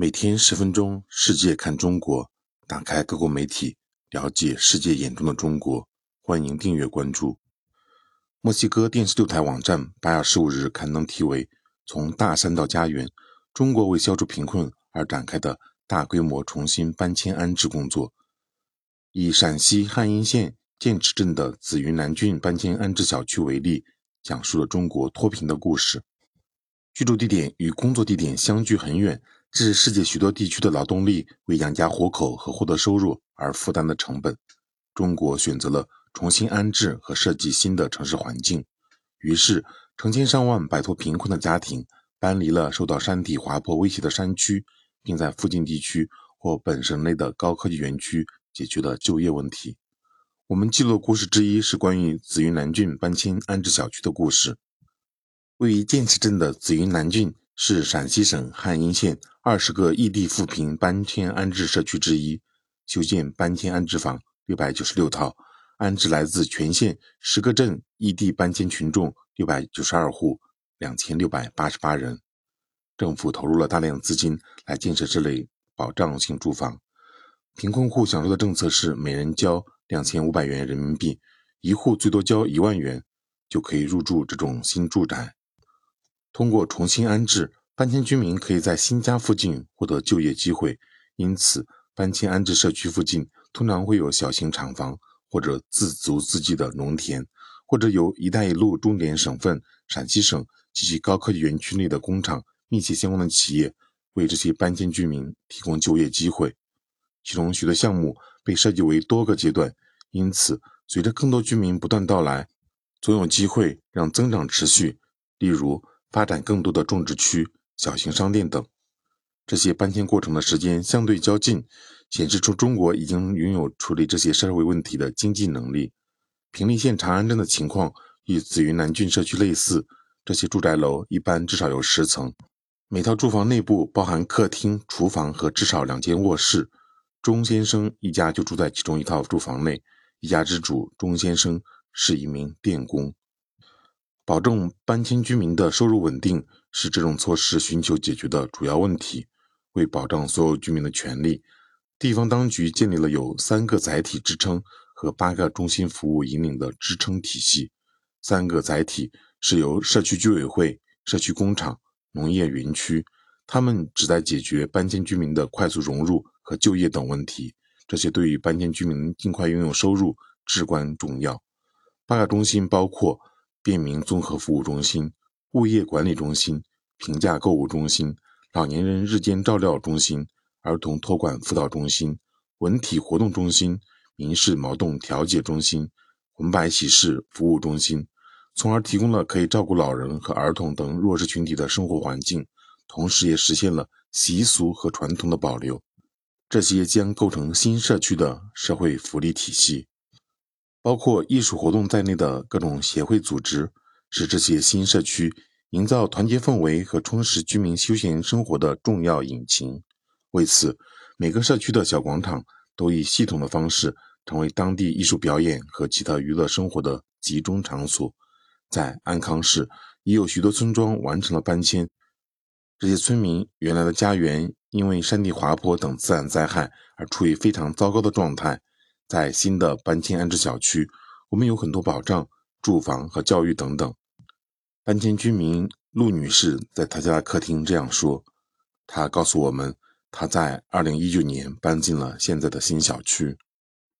每天十分钟，世界看中国，打开各国媒体，了解世界眼中的中国。欢迎订阅关注。墨西哥电视六台网站八月十五日刊登题为《从大山到家园：中国为消除贫困而展开的大规模重新搬迁安置工作》，以陕西汉阴县剑池镇的紫云南郡搬迁安置小区为例，讲述了中国脱贫的故事。居住地点与工作地点相距很远。这是世界许多地区的劳动力为养家活口和获得收入而负担的成本。中国选择了重新安置和设计新的城市环境，于是成千上万摆脱贫困的家庭搬离了受到山体滑坡威胁的山区，并在附近地区或本省内的高科技园区解决了就业问题。我们记录的故事之一是关于紫云南郡搬迁安置小区的故事。位于剑池镇的紫云南郡。是陕西省汉阴县二十个异地扶贫搬迁安置社区之一，修建搬迁安置房六百九十六套，安置来自全县十个镇异地搬迁群众六百九十二户，两千六百八十八人。政府投入了大量资金来建设这类保障性住房。贫困户享受的政策是每人交两千五百元人民币，一户最多交一万元，就可以入住这种新住宅。通过重新安置，搬迁居民可以在新家附近获得就业机会。因此，搬迁安置社区附近通常会有小型厂房，或者自足自给的农田，或者由“一带一路”重点省份陕西省及其高科技园区内的工厂密切相关的企业为这些搬迁居民提供就业机会。其中许多项目被设计为多个阶段，因此随着更多居民不断到来，总有机会让增长持续。例如，发展更多的种植区、小型商店等，这些搬迁过程的时间相对较近，显示出中国已经拥有处理这些社会问题的经济能力。平利县长安镇的情况与紫云南郡社区类似，这些住宅楼一般至少有十层，每套住房内部包含客厅、厨房和至少两间卧室。钟先生一家就住在其中一套住房内，一家之主钟先生是一名电工。保证搬迁居民的收入稳定是这种措施寻求解决的主要问题。为保障所有居民的权利，地方当局建立了有三个载体支撑和八个中心服务引领的支撑体系。三个载体是由社区居委会、社区工厂、农业园区，他们旨在解决搬迁居民的快速融入和就业等问题。这些对于搬迁居民尽快拥有收入至关重要。八个中心包括。便民综合服务中心、物业管理中心、平价购物中心、老年人日间照料中心、儿童托管辅导中心、文体活动中心、民事矛盾调解中心、红白喜事服务中心，从而提供了可以照顾老人和儿童等弱势群体的生活环境，同时也实现了习俗和传统的保留。这些将构成新社区的社会福利体系。包括艺术活动在内的各种协会组织，是这些新社区营造团结氛围和充实居民休闲生活的重要引擎。为此，每个社区的小广场都以系统的方式成为当地艺术表演和其他娱乐生活的集中场所。在安康市，已有许多村庄完成了搬迁。这些村民原来的家园因为山地滑坡等自然灾害而处于非常糟糕的状态。在新的搬迁安置小区，我们有很多保障，住房和教育等等。搬迁居民陆女士在她家的客厅这样说：“她告诉我们，她在2019年搬进了现在的新小区。”